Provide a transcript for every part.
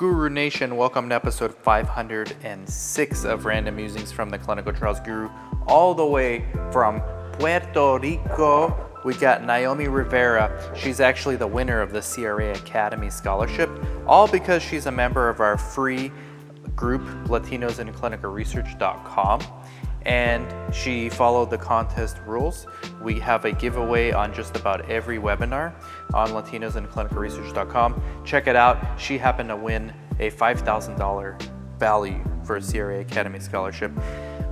Guru Nation, welcome to episode 506 of Random Musings from the Clinical Trials Guru, all the way from Puerto Rico. We got Naomi Rivera. She's actually the winner of the CRA Academy Scholarship, all because she's a member of our free group, LatinosInClinicalResearch.com and she followed the contest rules. We have a giveaway on just about every webinar on latinosinClinicalResearch.com. Check it out. She happened to win a $5,000 value for a CRA Academy scholarship.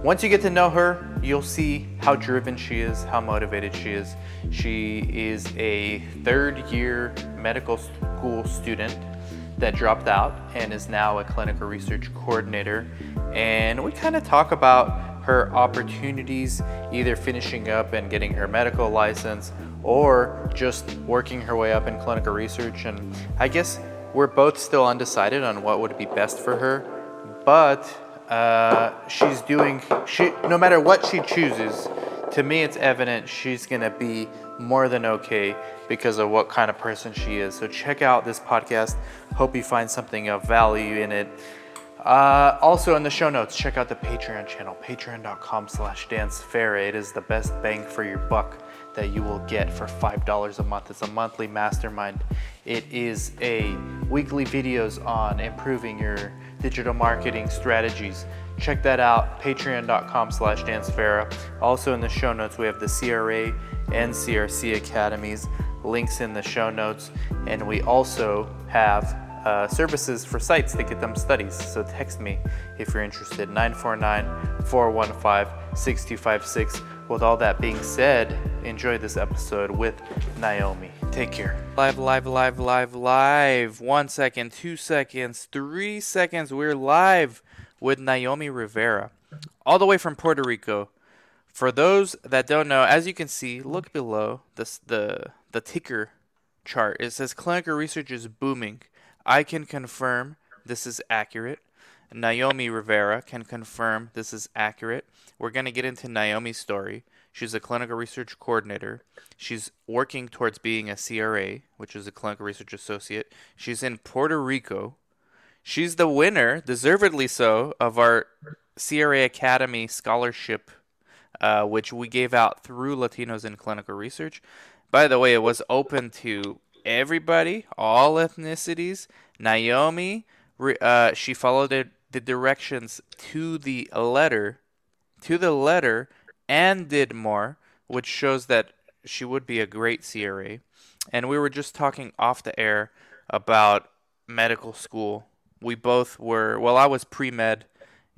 Once you get to know her, you'll see how driven she is, how motivated she is. She is a third year medical school student that dropped out and is now a clinical research coordinator. And we kind of talk about her opportunities, either finishing up and getting her medical license or just working her way up in clinical research. And I guess we're both still undecided on what would be best for her, but uh, she's doing, she, no matter what she chooses, to me it's evident she's going to be more than okay because of what kind of person she is. So check out this podcast. Hope you find something of value in it. Uh, also in the show notes, check out the Patreon channel, patreon.com slash dansfera. It is the best bang for your buck that you will get for $5 a month. It's a monthly mastermind. It is a weekly videos on improving your digital marketing strategies. Check that out, patreon.com slash dansfera. Also in the show notes, we have the CRA and CRC academies, links in the show notes. And we also have uh, services for sites to get them studies. So text me if you're interested 949 415 6256. With all that being said, enjoy this episode with Naomi. Take care. Live, live, live, live, live. One second, two seconds, three seconds. We're live with Naomi Rivera, all the way from Puerto Rico. For those that don't know, as you can see, look below this, the the ticker chart. It says clinical research is booming. I can confirm this is accurate. Naomi Rivera can confirm this is accurate. We're going to get into Naomi's story. She's a clinical research coordinator. She's working towards being a CRA, which is a clinical research associate. She's in Puerto Rico. She's the winner, deservedly so, of our CRA Academy scholarship, uh, which we gave out through Latinos in Clinical Research. By the way, it was open to everybody, all ethnicities. Naomi, uh, she followed the, the directions to the letter, to the letter, and did more, which shows that she would be a great CRA. And we were just talking off the air about medical school. We both were, well, I was pre med.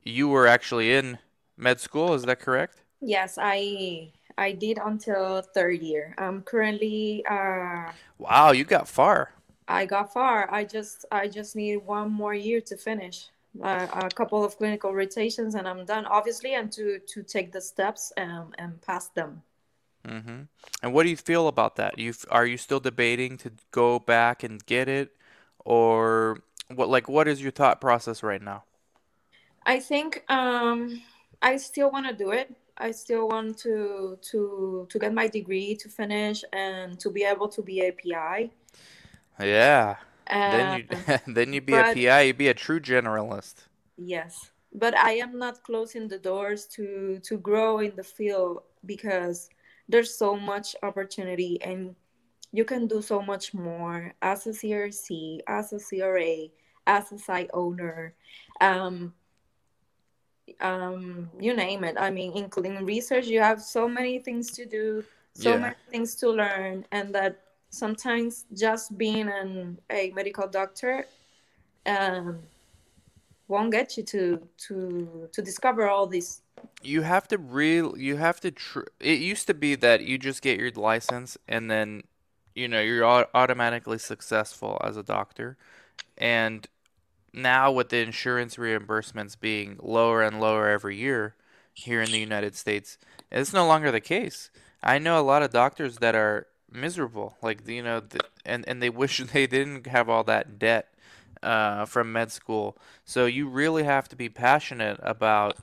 You were actually in med school, is that correct? Yes, I I did until third year. I'm currently. Uh, wow, you got far. I got far. I just I just need one more year to finish. Uh, a couple of clinical rotations and I'm done. Obviously, and to to take the steps and and pass them. Mm-hmm. And what do you feel about that? You are you still debating to go back and get it, or what? Like, what is your thought process right now? I think um, I still want to do it. I still want to to to get my degree to finish and to be able to be a PI. Yeah. then you then you be but, a PI. You be a true generalist. Yes, but I am not closing the doors to to grow in the field because there's so much opportunity and you can do so much more as a CRC, as a CRA, as a site owner. Um, um, you name it. I mean, including research, you have so many things to do, so yeah. many things to learn, and that sometimes just being an, a medical doctor um, won't get you to to to discover all these. You have to real. You have to. Tr- it used to be that you just get your license and then, you know, you're automatically successful as a doctor, and now with the insurance reimbursements being lower and lower every year here in the United States, it's no longer the case. I know a lot of doctors that are miserable, like you know, and and they wish they didn't have all that debt uh, from med school. So you really have to be passionate about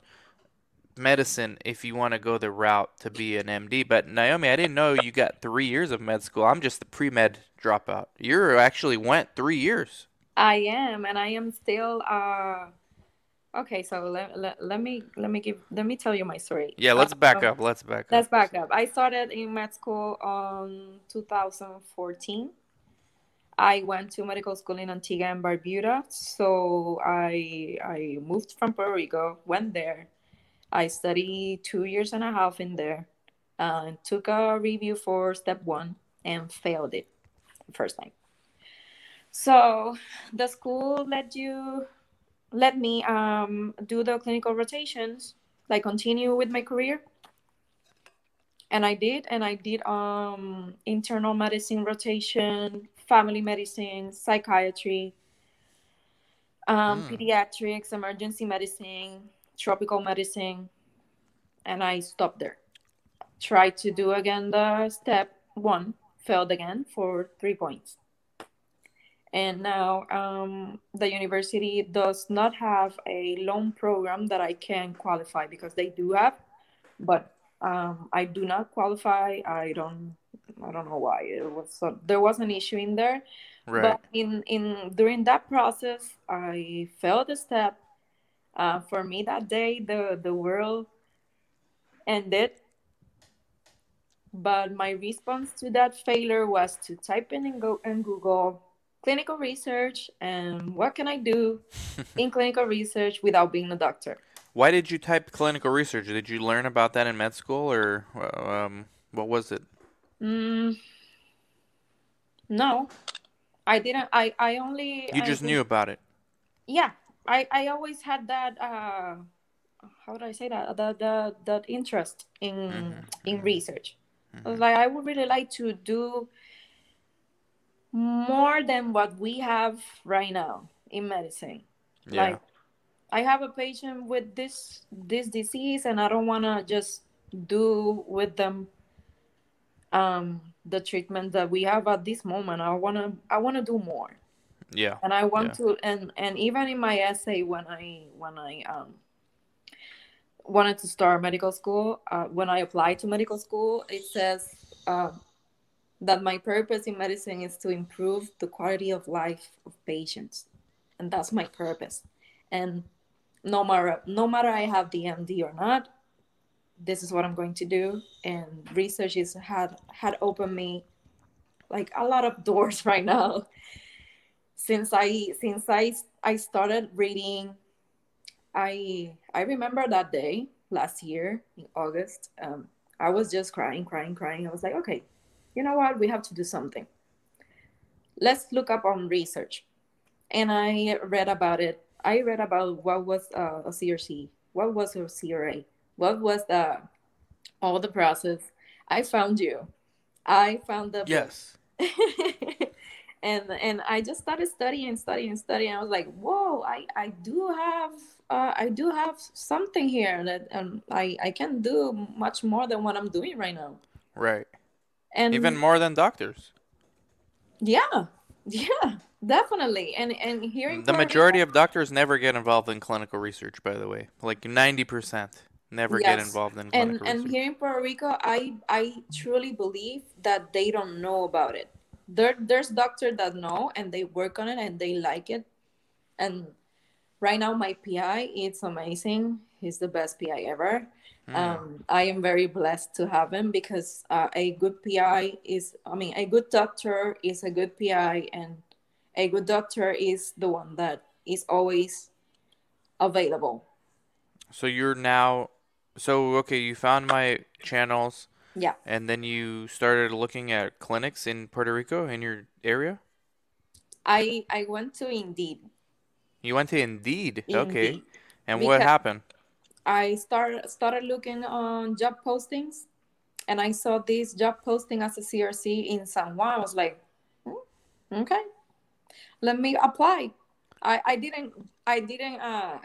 medicine if you want to go the route to be an MD. But Naomi, I didn't know you got three years of med school. I'm just the pre med dropout. You actually went three years. I am, and I am still. Uh, okay, so let, let, let me let me give let me tell you my story. Yeah, let's back Um, up. Let's back up. Let's back up. I started in med school on 2014. I went to medical school in Antigua and Barbuda. So I I moved from Puerto Rico, went there. I studied two years and a half in there, uh, took a review for step one and failed it the first time. So the school let you let me um, do the clinical rotations, like continue with my career and I did, and I did um internal medicine rotation, family medicine, psychiatry, um, Mm. pediatrics, emergency medicine, tropical medicine, and I stopped there. Tried to do again the step one, failed again for three points. And now um, the university does not have a loan program that I can qualify because they do have, but um, I do not qualify. I don't. I don't know why it was. So, there was an issue in there, Right. but in in during that process, I failed a step. Uh, for me, that day, the the world ended. But my response to that failure was to type in and go and Google clinical research and what can I do in clinical research without being a doctor. Why did you type clinical research? Did you learn about that in med school, or um, what was it? Mm, no, I didn't. I I only. You just did- knew about it. Yeah, I I always had that. Uh, how would I say that? The the that interest in Mhm, in mhm, research. I was mhm. like, I would really like to do more than what we have right now in medicine. Yeah. Like, I have a patient with this this disease, and I don't want to just do with them um the treatment that we have at this moment. I want to I want to do more Yeah. and I want Yeah. to and and even in my essay when I when I um wanted to start medical school uh, when I applied to medical school it says uh, that my purpose in medicine is to improve the quality of life of patients and that's my purpose and no matter no matter I have the MD or not this is what I'm going to do and research is had had opened me like a lot of doors right now since I since I I started reading, I I remember that day last year in August. Um, I was just crying, crying, crying. I was like, okay, you know what? We have to do something. Let's look up on research, and I read about it. I read about what was uh, a CRC, what was a CRA, what was the all the process. I found you. I found the Yes. and and I just started studying, studying, studying. I was like, whoa, I I do have uh, I do have something here that um, I I can do much more than what I'm doing right now. Right. And Even more than doctors. yeah, yeah, definitely. And and here in The majority of doctors never get involved in clinical research, by the way. Like 90% never get involved in and clinical and research. here in Puerto Rico, I I truly believe that they don't know about it. There there's doctors that know and they work on it and they like it. And right now, my PI it's amazing. He's the best PI ever. Hmm. Um, I am very blessed to have him because uh, a good PI is, I mean, a good doctor is a good PI, and a good doctor is the one that is always available. So you're now so okay, you found my channels Yeah. and then you started looking at clinics in Puerto Rico in your area? I I went to Indeed. You went to Indeed. Okay. Indeed. And what happened? I started started looking on job postings, and I saw this job posting as a CRC in San Juan. I was like, "Hmm, okay, let me apply. I I didn't I didn't uh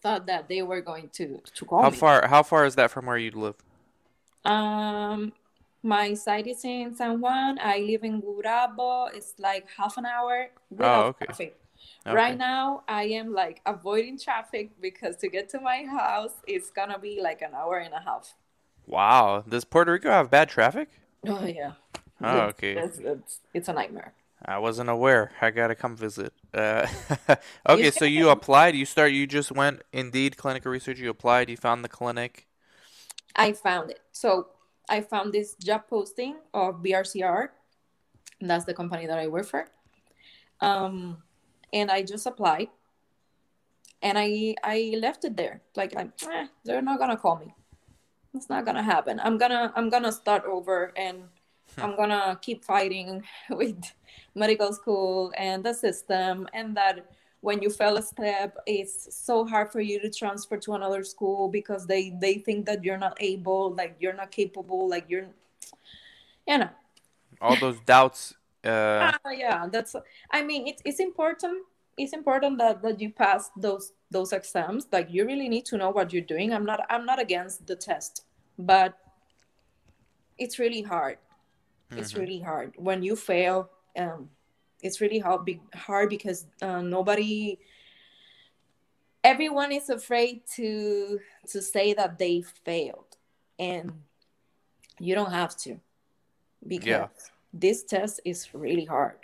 thought that they were going to to call How me. far how far is that from where you live? Um, my site is in San Juan. I live in Gurabo. It's like half an hour without Oh, okay. traffic. Okay. Right now, I am like avoiding traffic because to get to my house, it's gonna be like an hour and a half. Wow. Does Puerto Rico have bad traffic? Oh yeah. Oh, okay. It's, it's, it's a nightmare. I wasn't aware. I gotta come visit. Uh, okay, so you applied. You start. You just went Indeed clinical research. You applied. You found the clinic. I found it. So I found this job posting of BRCR. That's the company that I work for. Um, and I just applied, and I I left it there. Like I'm, eh, they're not gonna call me. It's not gonna happen. I'm gonna I'm gonna start over and. I'm gonna keep fighting with medical school and the system and that when you fail a step it's so hard for you to transfer to another school because they they think that you're not able like you're not capable like you're you know all those doubts uh... uh yeah that's i mean it's, it's important it's important that, that you pass those those exams like you really need to know what you're doing i'm not i'm not against the test but it's really hard mm-hmm. it's really hard when you fail um, it's really hard, hard because uh, nobody everyone is afraid to to say that they failed and you don't have to because yeah. This test is really hard.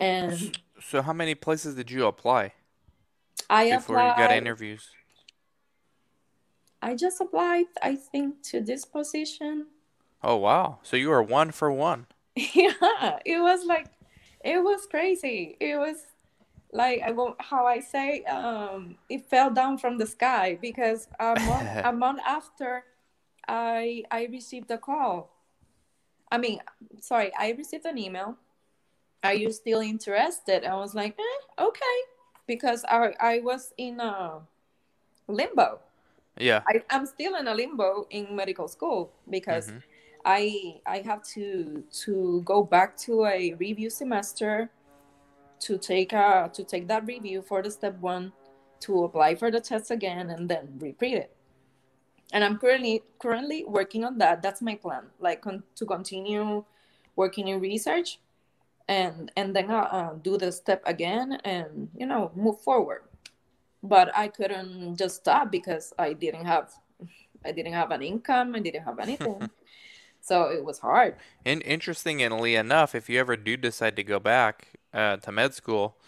And so how many places did you apply i before applied, you got interviews? I just applied i think to this position. Oh wow. So you are one for one. Yeah it was like it was crazy. It was like I won't, how I say um, it fell down from the sky because a month, a month after I I received a call. I mean, sorry, I received an email. Are you still interested? I was like, eh, okay, because I I was in a limbo. Yeah, I, I'm still in a limbo in medical school because. Mm-hmm I I have to to go back to a review semester to take a to take that review for the step one to apply for the test again and then repeat it and i'm currently currently working on that. That's my plan like con- to continue working in research and and then uh, uh, do the step again and you know move forward. But i couldn't just stop because i didn't have i didn't have an income i didn't have anything. So it was hard. And interestingly enough, if you ever do decide to go back uh, to med school,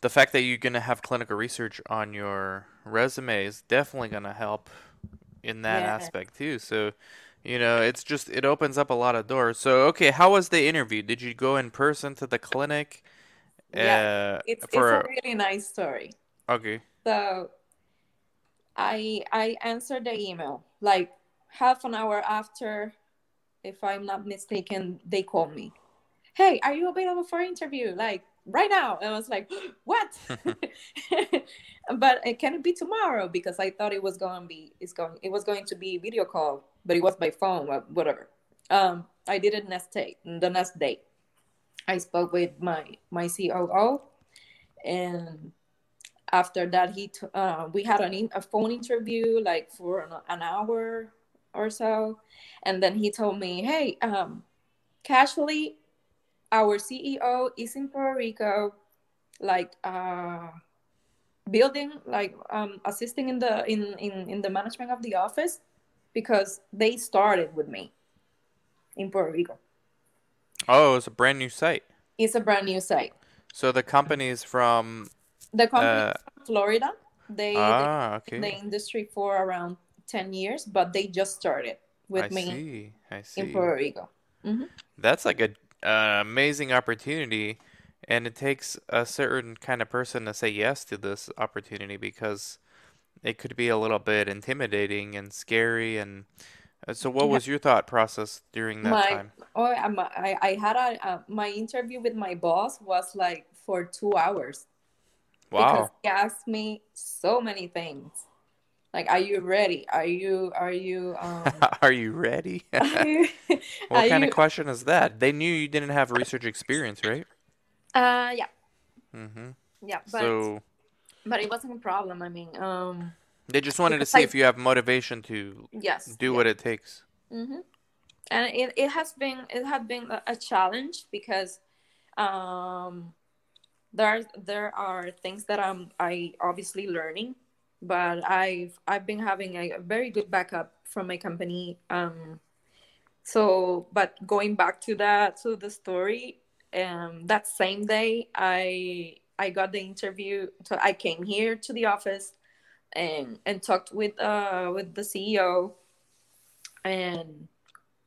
the fact that you're going to have clinical research on your resume is definitely going to help in that yeah. aspect too. So, you know, it's just it opens up a lot of doors. So, okay, how was the interview? Did you go in person to the clinic? Yeah, uh, it's, for... it's a really nice story. Okay. So, I I answered the email like half an hour after if I'm not mistaken, they called me. Hey, are you available for interview? Like right now. And I was like, what? but it can it be tomorrow? Because I thought it was going to be it's going it was going to be video call, but it was by phone, whatever. Um, I did it next day, the next day. I spoke with my my COO, and after that, he t- uh, we had an in- a phone interview like for an, an hour or so. And then he told me, hey, um, casually, our CEO is in Puerto Rico, like uh, building, like um, assisting in the in, in in the management of the office, because they started with me in Puerto Rico. Oh, it's a brand new site. It's a brand new site. So the company is from the company uh, from Florida. They ah, okay. the industry for around 10 years, but they just started with I me see. I see. in Puerto Rico. Mm-hmm. That's like a uh, amazing opportunity, and it takes a certain kind of person to say yes to this opportunity because it could be a little bit intimidating and scary. And uh, so, what was your thought process during that my, time? Oh, I, I had a uh, my interview with my boss was like for two hours. Wow! Because he asked me so many things like are you ready? Are you are you um are you ready? What kind you... of question is that? They knew you didn't have research experience right? Uh yeah. Mm-hmm. Yeah but so but it wasn't a problem i mean um they just wanted to see I... if you have motivation to yes do yeah. what it takes. Mm-hmm. And it, it has been it had been a challenge because um there there are things that i'm i obviously learning but I've I've been having a, very good backup from my company. Um, so, but going back to that to the story, um, that same day I I got the interview. So I came here to the office and and talked with uh with the CEO and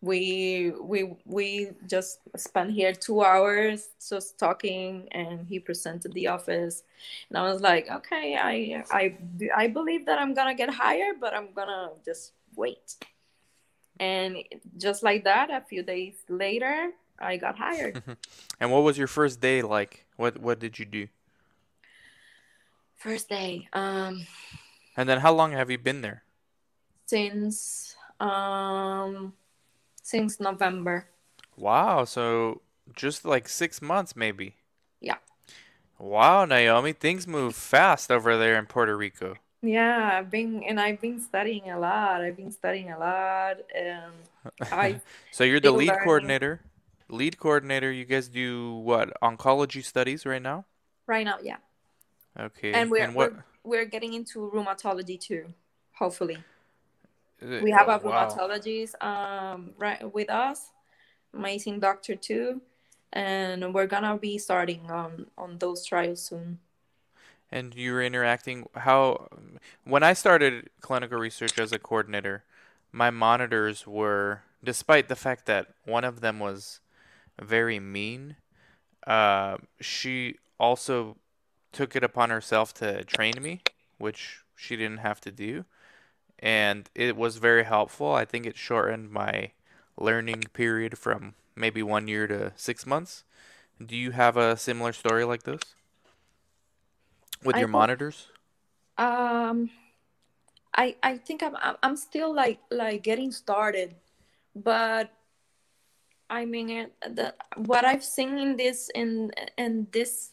we we we just spent here two hours just talking and he presented the office. And i was like okay i i i believe that i'm gonna get hired but i'm gonna just wait. And just like that a few days later i got hired. And what was your first day like? What what did you do? First day um and then how long have you been there? since um since November. Wow, so just like six months maybe. Yeah. Wow, Naomi, things move fast over there in Puerto Rico. Yeah, I've been and I've been studying a lot. I've been studying a lot, and I. so you're the lead learning. coordinator. Lead coordinator. You guys do what? Oncology studies right now. Right now, yeah. Okay. And we're and what... we're, we're getting into rheumatology too, hopefully we have a wow. rheumatologist um, right with us, amazing doctor too, and we're gonna be starting on on those trials soon. And you're interacting how when I started clinical research as a coordinator, my monitors were despite the fact that one of them was very mean, uh, she also took it upon herself to train me, which she didn't have to do and it was very helpful. I think it shortened my learning period from maybe one year to six months. Do you have a similar story like this with I your monitors? Um, I I think I'm I'm still like like getting started, but I mean it, the what I've seen in this in in this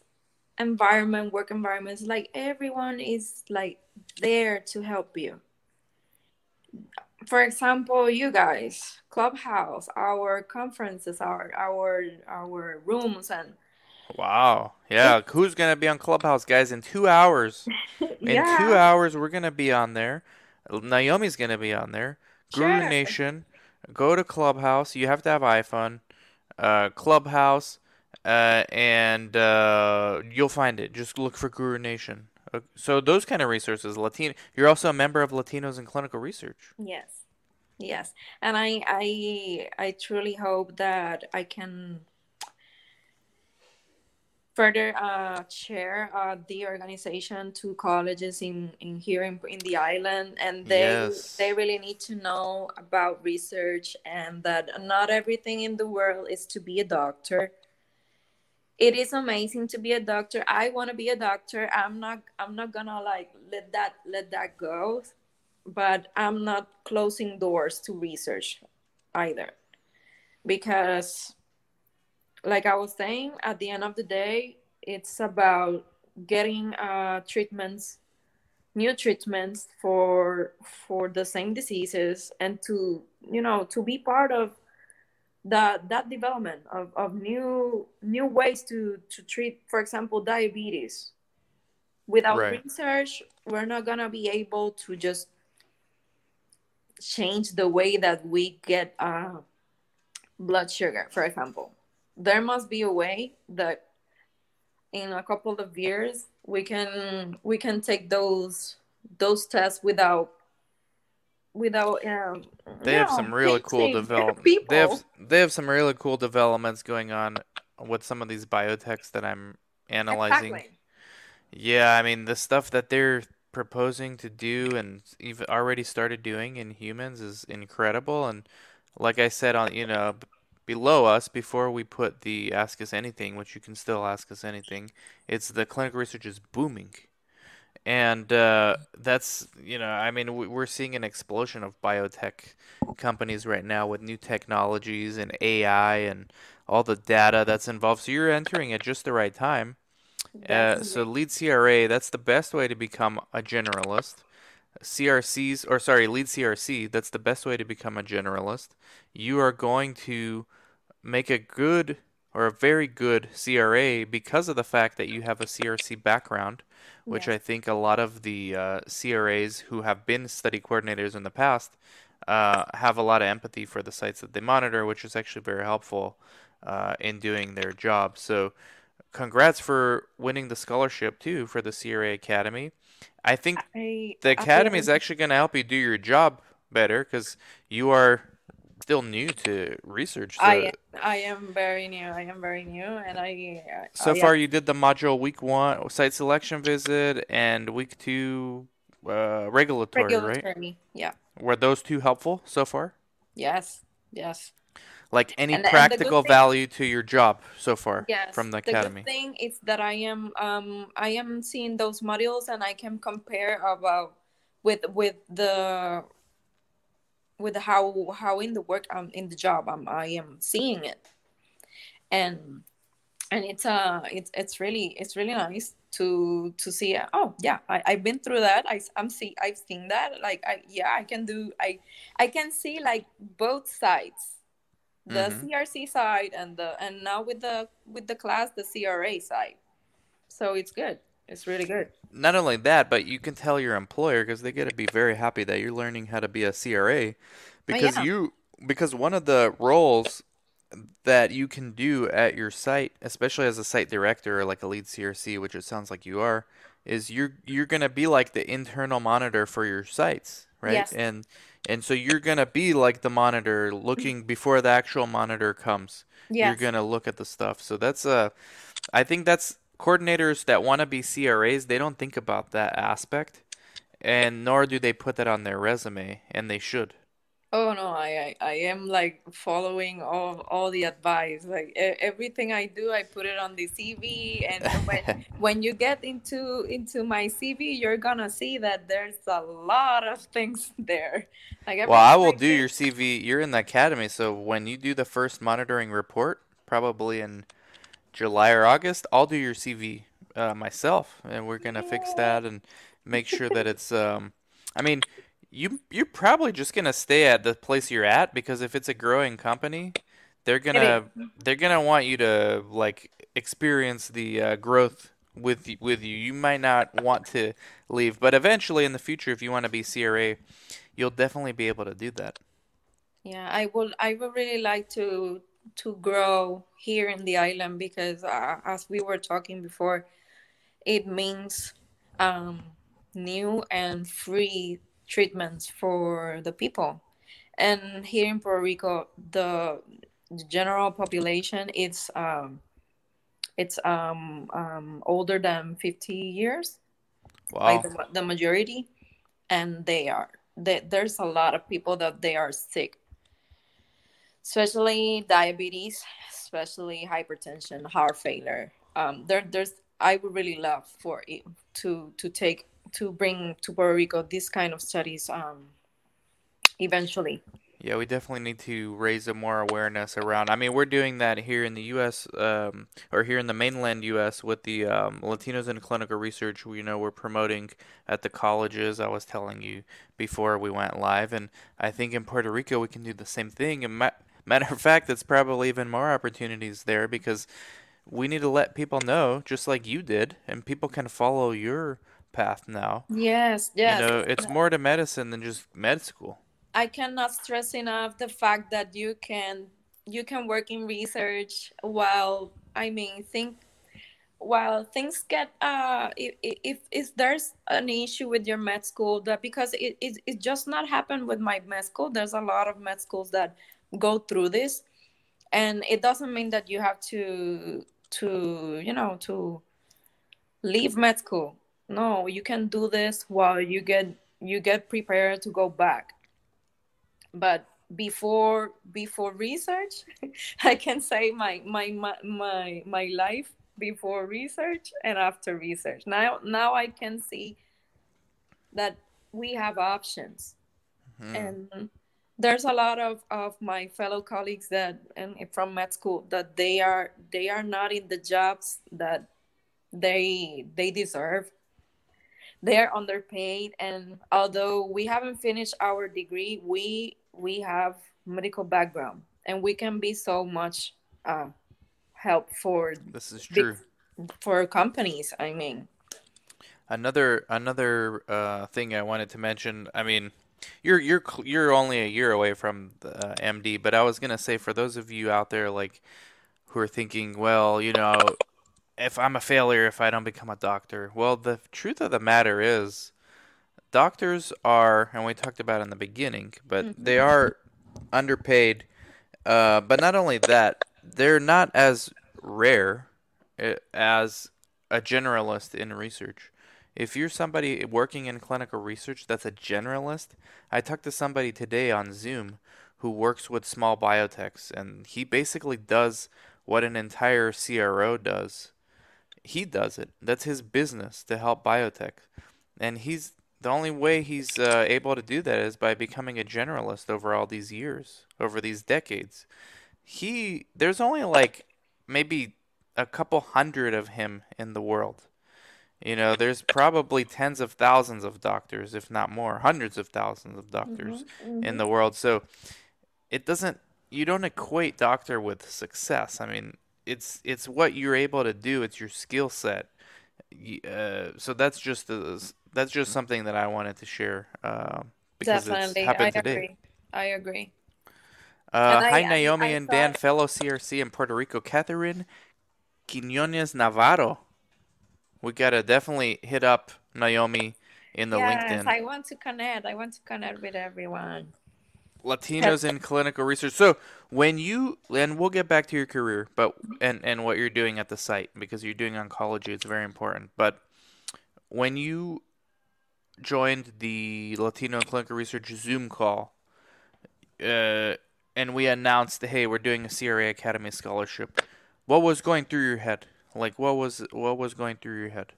environment work environment is like everyone is like there to help you for example, you guys, Clubhouse, our conferences, our our our rooms, and wow, yeah, who's gonna be on Clubhouse, guys? In two hours, yeah. in two hours, we're gonna be on there. Naomi's gonna be on there. Guru sure. Nation, go to Clubhouse. You have to have iPhone. Uh, Clubhouse, uh, and uh, you'll find it. Just look for Guru Nation. So those kind of resources, Latino. You're also a member of Latinos in Clinical Research. Yes, yes, and I I I truly hope that I can further uh, share uh, the organization to colleges in, in here in, in the island and they yes. they really need to know about research and that not everything in the world is to be a doctor it is amazing to be a doctor. I want to be a doctor. I'm not i'm not gonna like let that let that go but i'm not closing doors to research either. Because like i was saying at the end of the day it's about getting uh, treatments new treatments for for the same diseases and to you know to be part of that that development of, of new new ways to to treat for example diabetes without right. research we're not gonna be able to just change the way that we get uh, blood sugar for example there must be a way that in a couple of years we can we can take those those tests without without um, they have some really cool development they have they have some really cool developments going on with some of these biotechs that i'm analyzing. Exactly. yeah i mean the stuff that they're proposing to do and even already started doing in humans is incredible. And like i said on you know below us before we put the ask us anything which you can still ask us anything it's the clinical research is booming and uh, that's you know i mean we're seeing an explosion of biotech companies right now with new technologies and ai and all the data that's involved. So you're entering at just the right time. Uh, so lead cra that's the best way to become a generalist. Crcs or sorry lead crc that's the best way to become a generalist. You are going to make a good or a very good cra because of the fact that you have a crc background which I think a lot of the uh, CRAs who have been study coordinators in the past uh, have a lot of empathy for the sites that they monitor, which is actually very helpful uh, in doing their job. So, congrats for winning the scholarship too for the CRA Academy. I think I, the I academy is actually going to help you do your job better because you are still new to research. So I I am very new. I am very new, and I I so am far you did the module week one site selection visit and week two uh, regulatory, right? regulatory. Yeah. Were those two helpful so far? Yes. Yes. Like any And and practical thing value to your job so far yes, from the the good academy? thing is that I am um I am seeing those modules and I can compare about with with the with how how in the work I'm in the job I'm I am seeing it and and it's uh it's it's really it's really nice to to see uh, oh yeah I, I've been through that I I'm see I've seen that like I yeah I can do I I can see like both sides the hmm CRC side and the and now with the with the class the CRA side. So it's good. It's really good. Not only that, but you can tell your employer because they got to be very happy that you're learning how to be a CRA Oh because yeah. you because one of the roles that you can do at your site, especially as a site director or like a lead CRC, which it sounds like you are, is you're you're gonna be like the internal monitor for your sites, right? Yes. And and so you're gonna be like the monitor looking before the actual monitor comes. You're gonna look at the stuff. So that's a I think that's coordinators that want to be CRAs, they don't think about that aspect, and nor do they put that on their resume, and they should. Oh no, I, I I am like following all all the advice. Like everything I do, I put it on the CV. And when when you get into into my CV, you're gonna see that there's a lot of things there. Like Well, I will do your CV. You're in the academy, so when you do the first monitoring report, probably in July or August, I'll do your CV uh, myself, and we're gonna fix that and make sure that it's um. I mean, you you're probably just gonna stay at the place you're at because if it's a growing company, they're gonna they're gonna want you to like experience the uh, growth with with you. You might not want to leave, but eventually in the future, if you want to be CRA, you'll definitely be able to do that. Yeah, I would I would really like to to grow here in the island because uh, as we were talking before, it means um, new and free treatments for the people. And here in Puerto Rico, the, the general population is um, it's um, um, older than 50 years, like the, the majority, and they are they, there's a lot of people that they are sick especially diabetes, especially hypertension, heart failure. Um, there, there's I would really love for it to to take to bring to Puerto Rico this kind of studies um, eventually. Yeah, we definitely need to raise a more awareness around. I mean, we're doing that here in the U.S. Um, or here in the mainland U.S. with the um, Latinos in Clinical Research. You know, we're promoting at the colleges. I was telling you before we went live, and I think in Puerto Rico we can do the same thing. And matter of fact, it's probably even more opportunities there because we need to let people know, just like you did, and people can follow your path now. Yes, You know, it's more to medicine than just med school. I cannot stress enough the fact that you can you can work in research while I mean think while things get uh if if, if there's an issue with your med school that because it, it it just not happened with my med school there's a lot of med schools that go through this. And it doesn't mean that you have to to you know to leave med school. No you can do this while you get you get prepared to go back. But before before research i can say my my my my, my life before research and after research. Now now i can see that we have options. Hmm. and there's a lot of, of my fellow colleagues that and from med school that they are they are not in the jobs that they they deserve they're underpaid and although we haven't finished our degree we we have medical background and we can be so much uh, help for This is big true. for companies i mean Another another uh, thing I wanted to mention. I mean, you're you're you're only a year away from the uh, MD, but I was gonna say for those of you out there like who are thinking, well, you know, if I'm a failure if I don't become a doctor. Well, the truth of the matter is, doctors are, and we talked about in the beginning, but Mhm. they are underpaid. Uh, but not only that, they're not as rare uh, as a generalist in research. If you're somebody working in clinical research that's a generalist, I talked to somebody today on Zoom who works with small biotechs, and he basically does what an entire CRO does. He does it. That's his business to help biotech, and he's the only way he's uh, able to do that is by becoming a generalist over all these years, over these decades. He there's only like maybe a couple hundred of him in the world. You know, there's probably tens of thousands of doctors, if not more, hundreds of thousands of doctors Mhm, in the world. So it doesn't you don't equate doctor with success. I mean, it's it's what you're able to do. It's your skill set. Uh, so that's just that's just something that I wanted to share uh, because it's Definitely, I happened today. agree. I agree. Uh, hi I- Naomi I and Dan, thought- fellow CRC in Puerto Rico, Catherine Quinones Navarro. We gotta definitely hit up Naomi in the yes, LinkedIn. I want to connect. I want to connect with everyone. Latinos in clinical research. So when you and we'll get back to your career, but and and what you're doing at the site because you're doing oncology, it's very important. But when you joined the Latino in clinical research Zoom call, uh, and we announced, hey, we're doing a CRA Academy scholarship. What was going through your head? Like what was what was going through your head?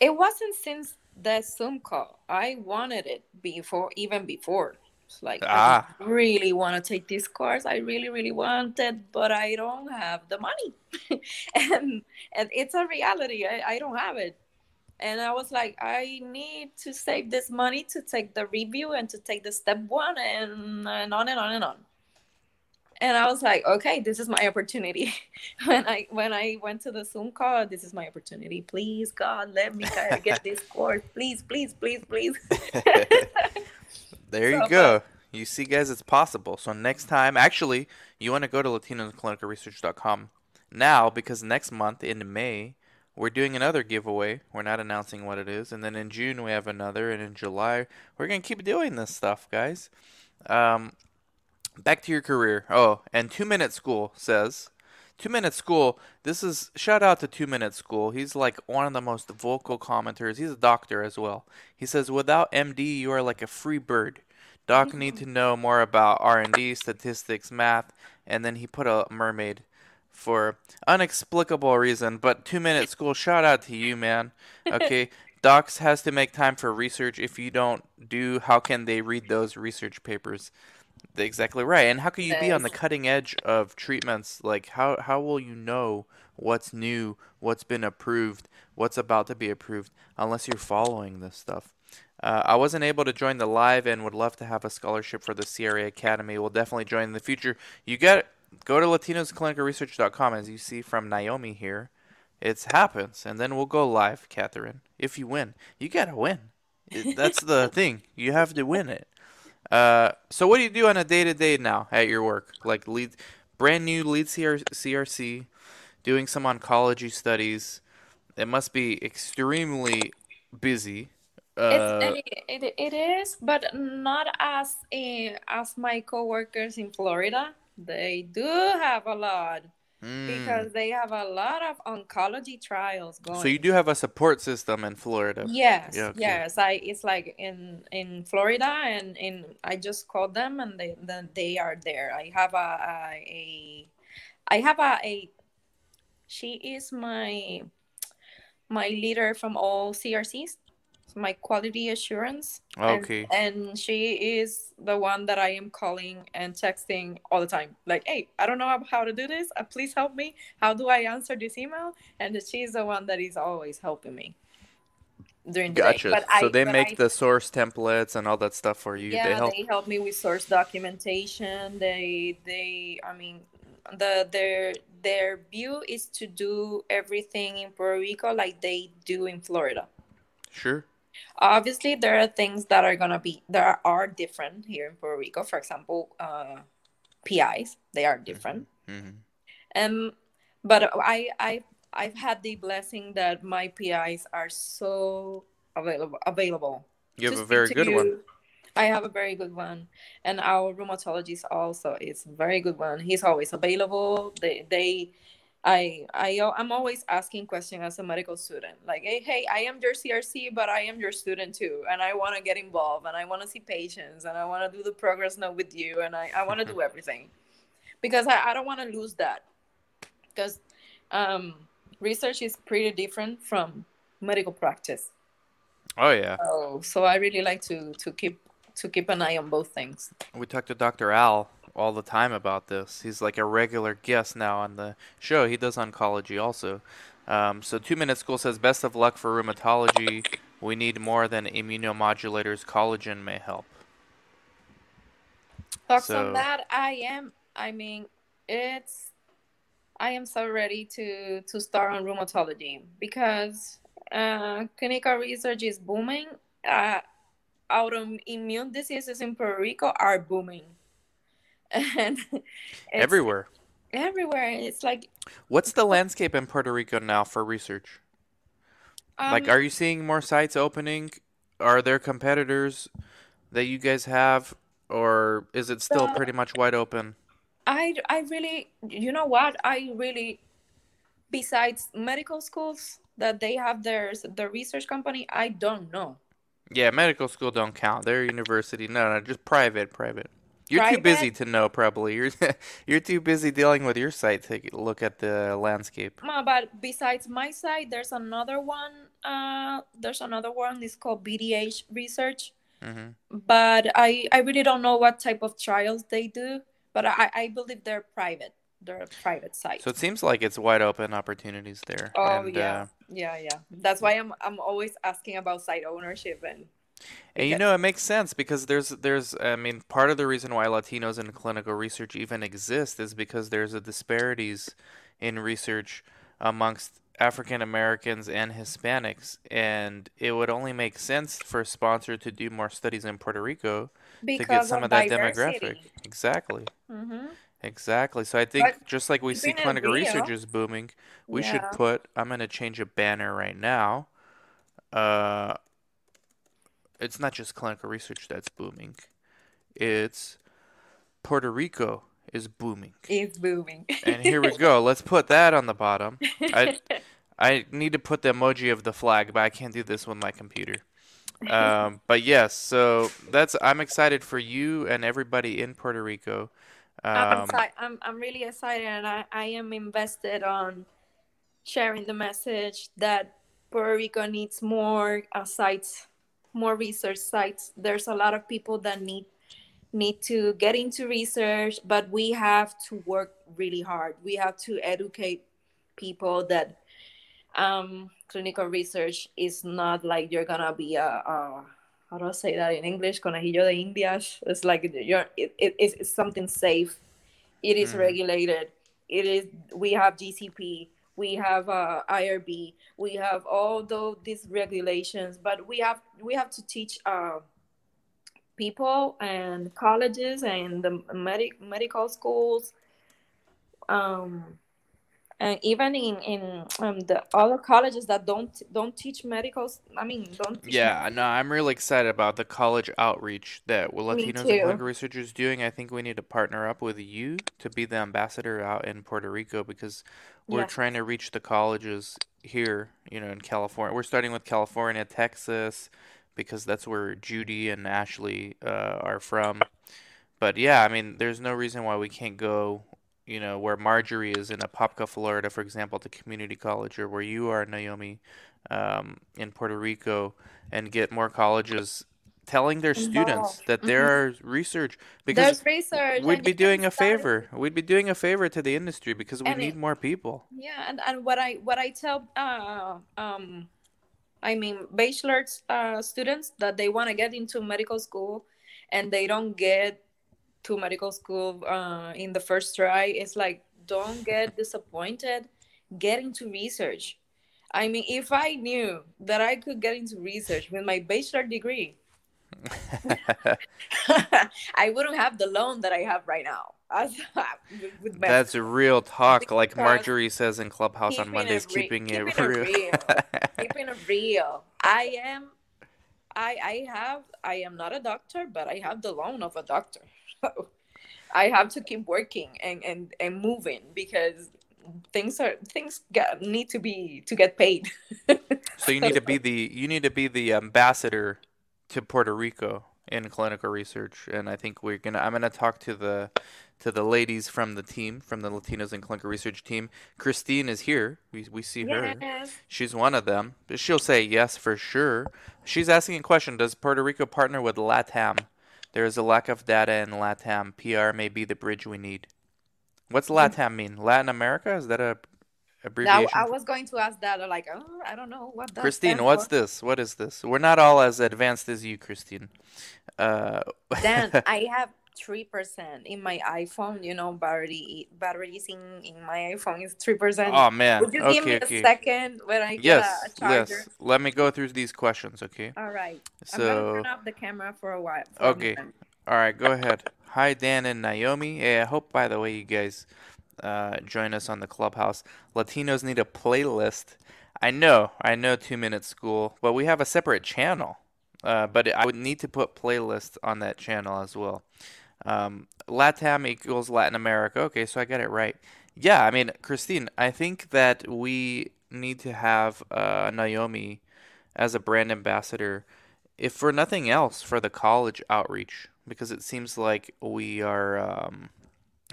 It wasn't since the Zoom call. I wanted it before, even before. Like Ah. I really want to take this course. I really, really want it, but I don't have the money, and and it's a reality. I, I don't have it, and I was like, I need to save this money to take the review and to take the step one, and and on and on and on. And I was like, okay, this is my opportunity. when I when I went to the Zoom call, this is my opportunity. Please, God, let me get this course. Please, please, please, please. There you So, go. You see, guys, it's possible. So next time, actually, you want to go to LatinosClinicalResearch.com now because next month in May we're doing another giveaway. We're not announcing what it is, and then in June we have another, and in July we're gonna keep doing this stuff, guys. Um, back to your career. Oh, and Two Minute School says. Two Minute School, this is shout out to Two Minute School. He's like one of the most vocal commenters. He's a doctor as well. He says, "Without MD, you are like a free bird. Doc need to know more about R&D, statistics, math." And then he put a mermaid for unexplicable reason. But Two Minute School, shout out to you, man. Okay, Docs has to make time for research. If you don't do, how can they read those research papers? Exactly right. And how can you be on the cutting edge of treatments? Like how how will you know what's new, what's been approved, what's about to be approved unless you're following this stuff? Uh, I wasn't able to join the live and would love to have a scholarship for the CRA Academy. We'll definitely join in the future. You got go to latinosclinicalresearch.com as you see from Naomi here. It happens, and then we'll go live, Catherine. If you win, you gotta win. It- That's the thing. You have to win it. Uh, so what do you do on a day to day now at your work? Like lead, brand new lead CR, CRC, doing some oncology studies. It must be extremely busy. Uh, it, it, it is, but not as in, as my coworkers in Florida. They do have a lot mm. because they have a lot of oncology trials going. so you do have a support system in Florida. Yes, Yeah, okay. yes. I it's like in in Florida and in I just called them and they then they are there. I have a, a, a I have a, a she is my my leader from all CRCs, my quality assurance. and- Okay. And, she is the one that I am calling and texting all the time. Like, hey, I don't know how to do this. Uh, please help me. How do I answer this email? And she's the one that is always helping me during the Gotcha. day. So I, they make I- the source templates and all that stuff for you. yeah, they help. they help me with source documentation. They they I mean the their their view is to do everything in Puerto Rico like they do in Florida. Sure. Obviously, there are things that are gonna be there are different here in Puerto Rico. For example, uh, PIs they are different. hmm Um, but I I I've had the blessing that my PIs are so available available. You have a very good one. I have a very good one, and our rheumatologist also is a very good one. He's always available. They they. I I I'm always asking questions as a medical student. Like, hey, hey, I am your CRC, but I am your student too, and I want to get involved, and I want to see patients, and I want to do the progress note with you, and I, I want to do everything, because I, I don't want to lose that, because um, research is pretty different from medical practice. Oh yeah. So so I really like to to keep to keep an eye on both things. We talked to Dr. Al all the time about this. He's like a regular guest now on the show. He does oncology also. Um, so Two Minute School says, best of luck for rheumatology. We need more than immunomodulators. Collagen may help. Talks So- on that, I am. I mean, it's. I am so ready to to start on rheumatology because uh, clinical research is booming. Uh, autoimmune diseases in Puerto Rico are booming, and Everywhere. everywhere. It's like What's the landscape in Puerto Rico now for research? like, um, are you seeing more sites opening? Are there competitors that you guys have? Or is it still So- pretty much wide open? I I really you know what I really besides medical schools that they have their the research company I don't know. Yeah, medical school don't count. They're university. No, no, just private, private. You're too busy to know, probably. You're you're too busy dealing with your site to look at the landscape. Ma, but besides my site, there's another one. Uh, there's another one. It's called BDH Research. hmm But I I really don't know what type of trials they do. But I I believe they're private. They're a private site. So it seems like it's wide open opportunities there. oh and, yeah, uh, yeah, yeah. That's why I'm I'm always asking about site ownership and. And you know, it makes sense because there's there's I mean, part of the reason why Latinos in clinical research even exist is because there's a disparities in research amongst African Americans and Hispanics, and it would only make sense for a sponsor to do more studies in Puerto Rico to get some of of that demographic. Exactly. Mm-hmm. Exactly. So I think But just like we see clinical research is booming, we should put, I'm going to change a banner right now. Uh, it's not just clinical research that's booming. It's Puerto Rico is booming. It's booming. And here we go. Let's put that on the bottom. I I need to put the emoji of the flag, but I can't do this with my computer. Um, but yes, so that's I'm excited for you and everybody in Puerto Rico. I'm, Um, I'm I'm really excited, and I, I am invested on sharing the message that Puerto Rico needs more uh, sites, more research sites. There's a lot of people that need need to get into research, but we have to work really hard. We have to educate people that um, clinical research is not like you're gonna be a, a how do I say that in English? Conejillo de Indias. It's like you're it, it, it's, something safe. It is Mhm. regulated. It is. We have GCP. We have uh, IRB. We have all those these regulations, but we have we have to teach uh, people and colleges and the medic medical schools um, and even in in um, the other colleges that don't don't teach medicals i mean don't teach Yeah, no, I'm really excited about the college outreach that well, Latinos and clinical researchers doing. I think we need to partner up with you to be the ambassador out in Puerto Rico because we're Yeah. trying to reach the colleges here, you know, in California. We're starting with California, Texas, because that's where Judy and Ashley uh, are from. But yeah, I mean, there's no reason why we can't go, you know, where Marjorie is in Apopka, Florida, for example, to community college, or where you are, Naomi, um, in Puerto Rico, and get more colleges telling their students that there are research because there's research we'd be doing a favor. We'd be doing a favor to the industry because we And need it- more people. yeah and, and what i what i tell uh um i mean bachelor's uh students that they want to get into medical school and they don't get to medical school uh in the first try it's like don't get disappointed get into research i mean if i knew that i could get into research with my bachelor degree i wouldn't have the loan that i have right now. That's real talk, like Marjorie says in Clubhouse on keeping it Mondays, re- keeping it keeping it real. real. keeping it real. I am I I have I am not a doctor, but I have the loan of a doctor. So I have to keep working and and, and moving because things are things get, need to be to get paid. So you need to be the you need to be the ambassador to Puerto Rico in clinical research, and I think we're gonna I'm gonna talk to the to the ladies from the team from the Latinos in clinical research team. Christine is here. We we see her. She's one of them. But she'll say yes for sure. She's asking a question: Does Puerto Rico partner with LATAM? There is a lack of data in LATAM. PR may be the bridge we need. What's LATAM mean? Latin America? Is that a abbreviation? I was going to ask that like oh, I don't know what that Christine, what's for. this? What is this? We're not all as advanced as you, Christine. Uh, Dan, I have three percent in my iPhone. You know, battery batteries in in my iPhone is three percent. oh man. Would you give me Okay, a second when I get Yes, a, a charger? yes. Let me go through these questions, okay? All right. I'm So, gonna turn off the camera for a while. for Okay. moment. all right, go ahead. Hi, Dan and Naomi. Hey, I hope, by the way, you guys uh, join us on the clubhouse. Latinos need a playlist. I know, I know, two minute school, but we have a separate channel. Uh, but I would need to put playlists on that channel as well. Um, LATAM equals Latin America. Okay, so I got it right. Yeah, I mean, Christine, I think that we need to have uh, Naomi as a brand ambassador, if for nothing else, for the college outreach, because it seems like we are um,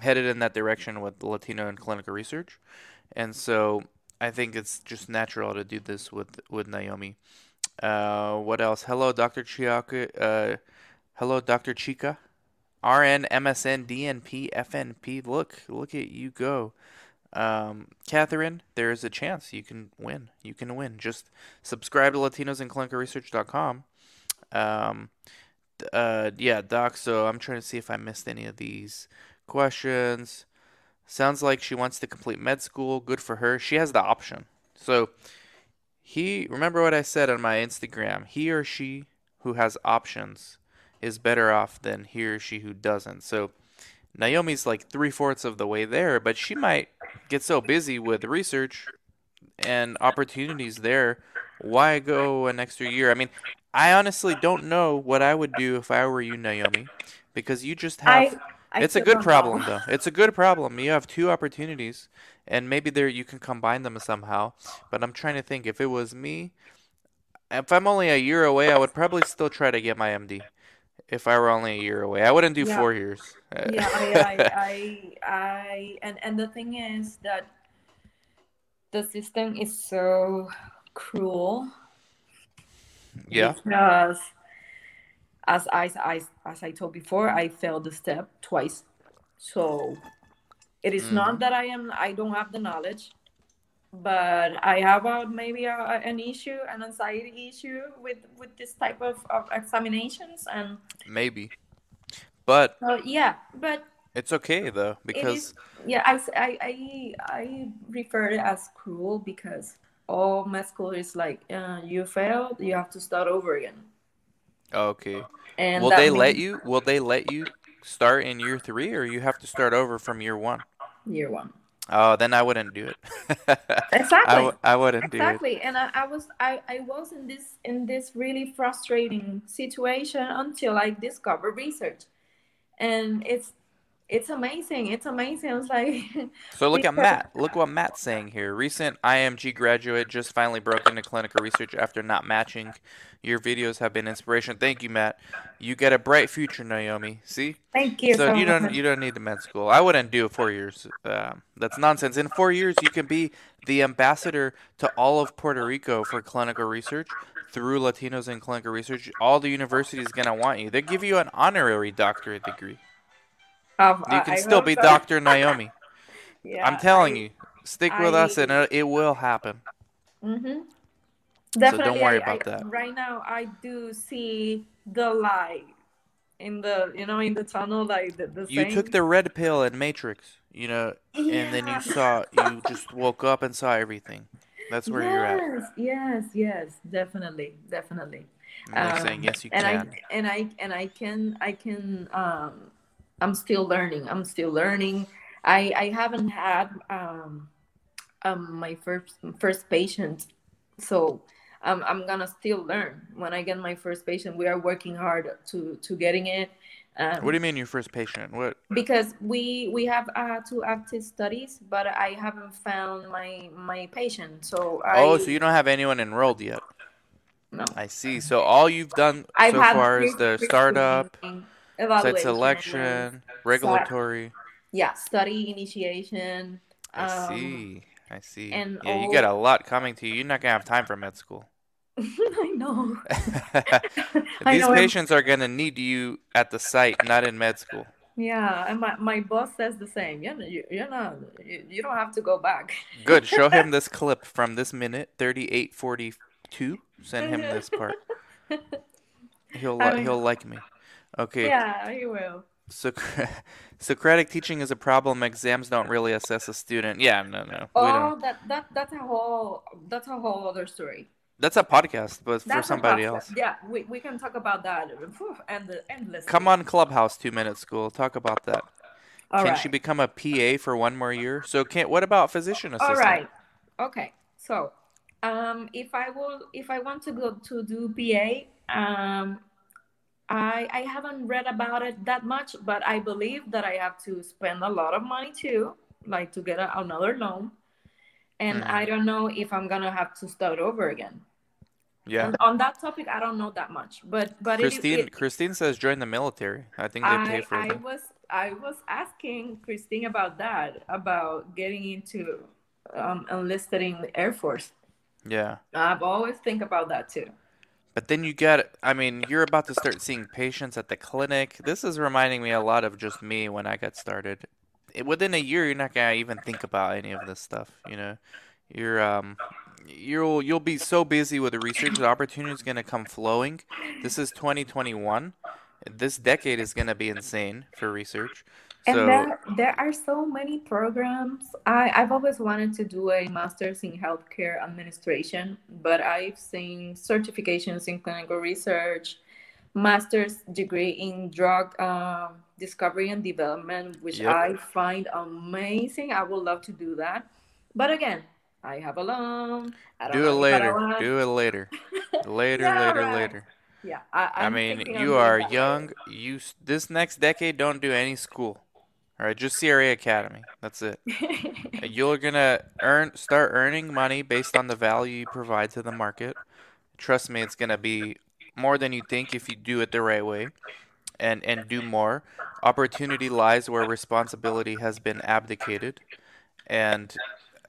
headed in that direction with Latino and clinical research, and so I think it's just natural to do this with with Naomi. Uh, what else? Hello, Dr. Chiaka. Uh, hello, Dr. Chica. RN, MSN, DNP, FNP. Look, look at you go. Um, Catherine, there is a chance you can win. You can win. Just subscribe to LatinosInClinicalResearch.com. Um, uh, yeah, Doc. So I'm trying to see if I missed any of these questions. Sounds like she wants to complete med school. Good for her. She has the option. So he, remember what I said on my Instagram. He or she who has options is better off than he or she who doesn't. So Naomi's like three fourths of the way there, but she might get so busy with research and opportunities there. Why go an extra year? I mean, I honestly don't know what I would do if I were you, Naomi, because you just have. I, I it's a good problem, know. though. It's a good problem. You have two opportunities, and maybe there you can combine them somehow. But I'm trying to think if it was me, if I'm only a year away, I would probably still try to get my MD. If I were only a year away, I wouldn't do Yeah. four years. Uh, yeah, I, I, I, I, and and the thing is that the system is so cruel yeah. because as I, as, as I told before, I failed the step twice. So it is hmm. not that I am I don't have the knowledge, but I have a, maybe a, an issue, an anxiety issue with with this type of, of examinations, and Maybe. But so yeah, but it's okay though because is yeah I refer it as cruel because all med school is like uh, you failed, you have to start over again, okay. and Will they let you? Will they let you start in year three, or you have to start over from year one? year one. Oh, then I wouldn't do it. Exactly. I, w- I wouldn't do it. exactly and I, I was I, I was in this in this really frustrating situation until i discovered research and it's it's amazing it's amazing it's like So look at Matt. Look what Matt's saying here. Recent IMG graduate just finally broke into clinical research after not matching. Your videos have been inspiration. Thank you, Matt. You get a bright future, Naomi. See? thank you So so you don't you don't need the med school. I wouldn't do four years. Um, that's nonsense. In four years, you can be the ambassador to all of Puerto Rico for clinical research through Latinos in clinical research. All the universities gonna want you. They give you an honorary doctorate degree. Um, You can I still be so. Dr. Naomi. yeah, I'm telling I- you, stick with us, and it, it will happen. Mm-hmm. So Definitely, don't worry I- about I- that. Right now, I do see the light in the you know in the tunnel, like the, the You saying. took the red pill in Matrix, you know, and then you saw, you just woke up and saw everything. That's where you're at. Yes, yes, yes, definitely, definitely. Um, saying, yes, you and can. I and I and I can I can um I'm still learning. I'm still learning. I I haven't had um, um my first first patient, so I'm I'm gonna still learn. When I get my first patient, we are working hard to to getting it. Um, what do you mean your first patient? What? Because we we have uh, two active studies, but I haven't found my my patient. So I, oh, so you don't have anyone enrolled yet? No. I see. So all you've done I've so far is the startup, site selection, regulatory. Yeah, study initiation. I um, see. I see. And yeah, all... you got a lot coming to you. You're not gonna have time for med school. I know. These know. patients are gonna need you at the site, not in med school. Yeah, and my, my boss says the same. You're, you're not, you, you don't have to go back. Good. Show him this clip from this minute, 3842. Send him this part. He'll li- he'll like me. Okay. Yeah, he will. So, Socratic teaching is a problem. Exams don't really assess a student. Yeah, no, no. Oh, that that that's a whole that's a whole other story. That's a podcast, but that's for somebody else. Yeah, we, we can talk about that and the endless. Come on, Clubhouse, two minute school. Talk about that. All can right. she become a PA for one more year? So can what about physician assistant? All right. Okay. So, um, if I will, if I want to go to do PA, um, I I haven't read about it that much, but I believe that I have to spend a lot of money too, like to get a, another loan, and mm. I don't know if I'm gonna have to start over again. Yeah. And on that topic, I don't know that much, but but Christine it, it, Christine says join the military. I think they I, pay for it. I was I was asking Christine about that, about getting into um, enlisted in the Air Force. Yeah. I've always think about that too. But then you get, I mean, you're about to start seeing patients at the clinic. This is reminding me a lot of just me when I got started. Within a year, you're not gonna even think about any of this stuff. You know, you're um, you'll you'll be so busy with the research, the opportunity is gonna come flowing. This is 2021. This decade is gonna be insane for research. And so, there, there are so many programs. I, I've always wanted to do a master's in healthcare administration, but I've seen certifications in clinical research, master's degree in drug um, discovery and development, which yep. I find amazing. I would love to do that. But again, I have a loan. do it later. Do it later. Later, yeah, later, right. later. Yeah, I, I mean, you are young. You this next decade, don't do any school. All right, just CRA Academy. That's it. You're gonna earn, start earning money based on the value you provide to the market. Trust me, it's gonna be more than you think if you do it the right way, and and do more. Opportunity lies where responsibility has been abdicated, and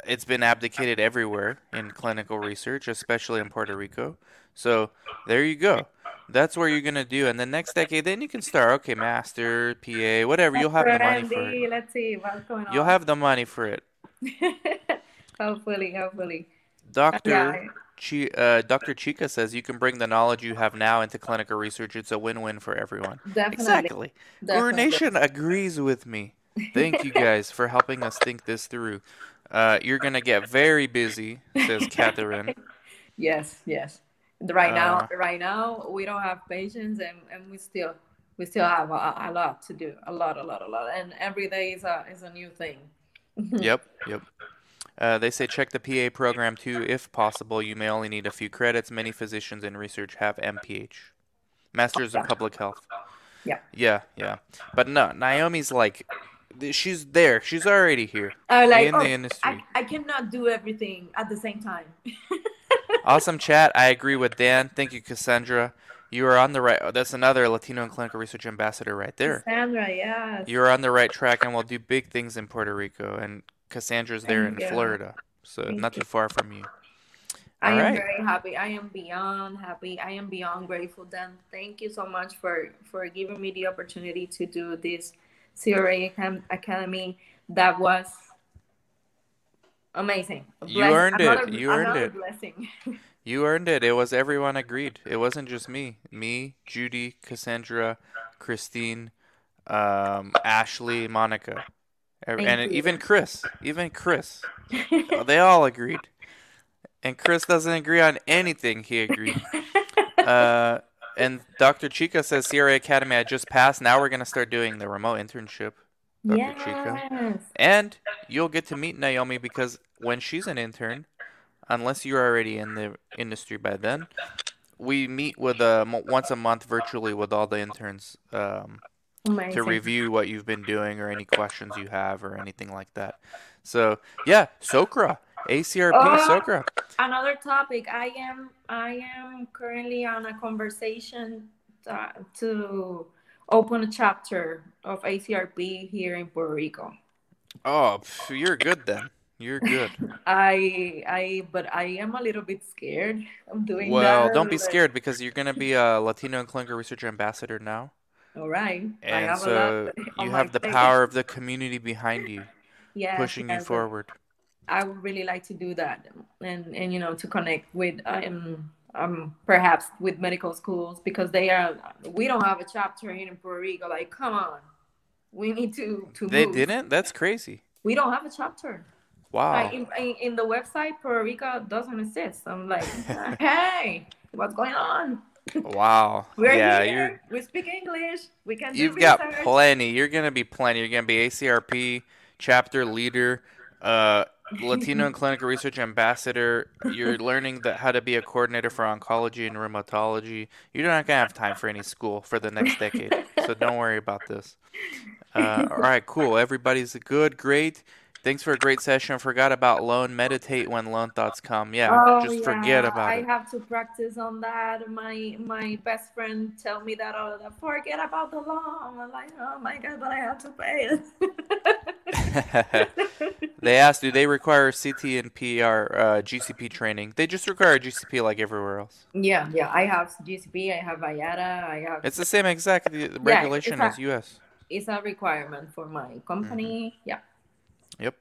it's been abdicated everywhere in clinical research, especially in Puerto Rico. So there you go that's where you're gonna do, and the next decade, then you can start. Okay, master, PA, whatever. You'll have the money for it. Let's see what's going on. You'll have the money for it. hopefully, hopefully. Doctor, yeah. Chi, uh, Dr. Chica says you can bring the knowledge you have now into clinical research. It's a win-win for everyone. Definitely. Exactly. Definitely. Nation agrees with me. Thank you guys for helping us think this through. Uh, you're gonna get very busy, says Catherine. yes, yes right uh, now right now we don't have patience and, and we still we still have a, a, lot to do a lot a lot a lot and every day is a is a new thing yep yep uh, they say check the PA program too. If possible, you may only need a few credits. Many physicians in research have MPH, Masters in Public Health. Yeah. Yeah, yeah. But no, Naomi's like, she's there. She's already here. Uh, like, in oh, the industry. I, I cannot do everything at the same time. awesome chat. I agree with Dan. Thank you, Cassandra. You are on the right. Oh, that's another Latino and clinical research ambassador right there. Cassandra, yes. You're on the right track, and we'll do big things in Puerto Rico. And Cassandra's there Thank in you. Florida, so Thank not you. too far from you. I All am right. very happy. I am beyond happy. I am beyond grateful. Dan, thank you so much for for giving me the opportunity to do this CRA Academy. That was amazing. You earned it. You earned it. Blessing. You earned it. It was everyone agreed. It wasn't just me. Me, Judy, Cassandra, Christine, um, Ashley, Monica, Thank and you. even Chris. Even Chris. they all agreed. And Chris doesn't agree on anything. He agreed. Uh, and Dr. Chica says CRA Academy I just passed. Now we're gonna start doing the remote internship. Yes. And you'll get to meet Naomi because when she's an intern, unless you're already in the industry by then, we meet with uh, once a month virtually with all the interns um, to review what you've been doing or any questions you have or anything like that. So yeah, Socra, ACRP Oh. Socra. Another topic. I am I am currently on a conversation uh, to open a chapter of ACRP here in Puerto Rico. Oh, you're good then. You're good. I I but I am a little bit scared of doing Well, that. don't be scared because you're gonna be a Latino and clinical research ambassador now, All right. I and so you have the plate. power of the community behind you, Yes, pushing you forward. I would really like to do that, and and you know to connect with um um perhaps with medical schools because they are we don't have a chapter in Puerto Rico. Like, come on, we need to to They move. didn't? That's crazy. We don't have a chapter. Wow. Like in, in, in the website, Puerto Rico doesn't exist. I'm like, hey, what's going on? Wow. We're Yeah, here. you're We speak English. We can you've got plenty. You're gonna be plenty. You're gonna be ACRP chapter leader, uh, Latino and clinical research ambassador. You're learning that how to be a coordinator for oncology and rheumatology. You're not gonna have time for any school for the next decade, so don't worry about this. Uh, all right, cool. Everybody's good, great. Thanks for a great session. Forgot about loan. Meditate when loan thoughts come. Yeah, Oh, just forget yeah, about I it. I have to practice on that. My my best friend tell me that all the. Forget about the loan. I'm like, oh my god, but I have to pay it. they asked, do they require CT and PR uh, GCP training? They just require GCP like everywhere else. yeah, yeah. I have GCP. I have IATA. I have. It's the same exact regulation it's as US. it's a requirement for my company. Mm-hmm. Yeah. Yep.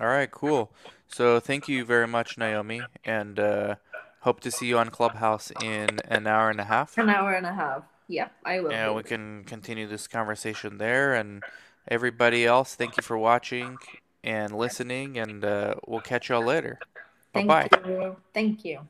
All right, cool. So thank you very much, Naomi, and uh, hope to see you on Clubhouse in an hour and a half. An hour and a half. Yep, I will. Yeah, we can continue this conversation there. And everybody else, thank you for watching and listening, and uh, we'll catch y'all later. Bye Thank bye. you. Thank you.